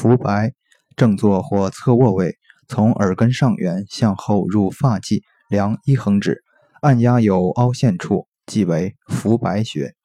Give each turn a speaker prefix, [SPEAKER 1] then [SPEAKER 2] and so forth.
[SPEAKER 1] 浮白正坐或侧卧位从耳根上缘向后入发际量一横指按压有凹陷处即为浮白穴。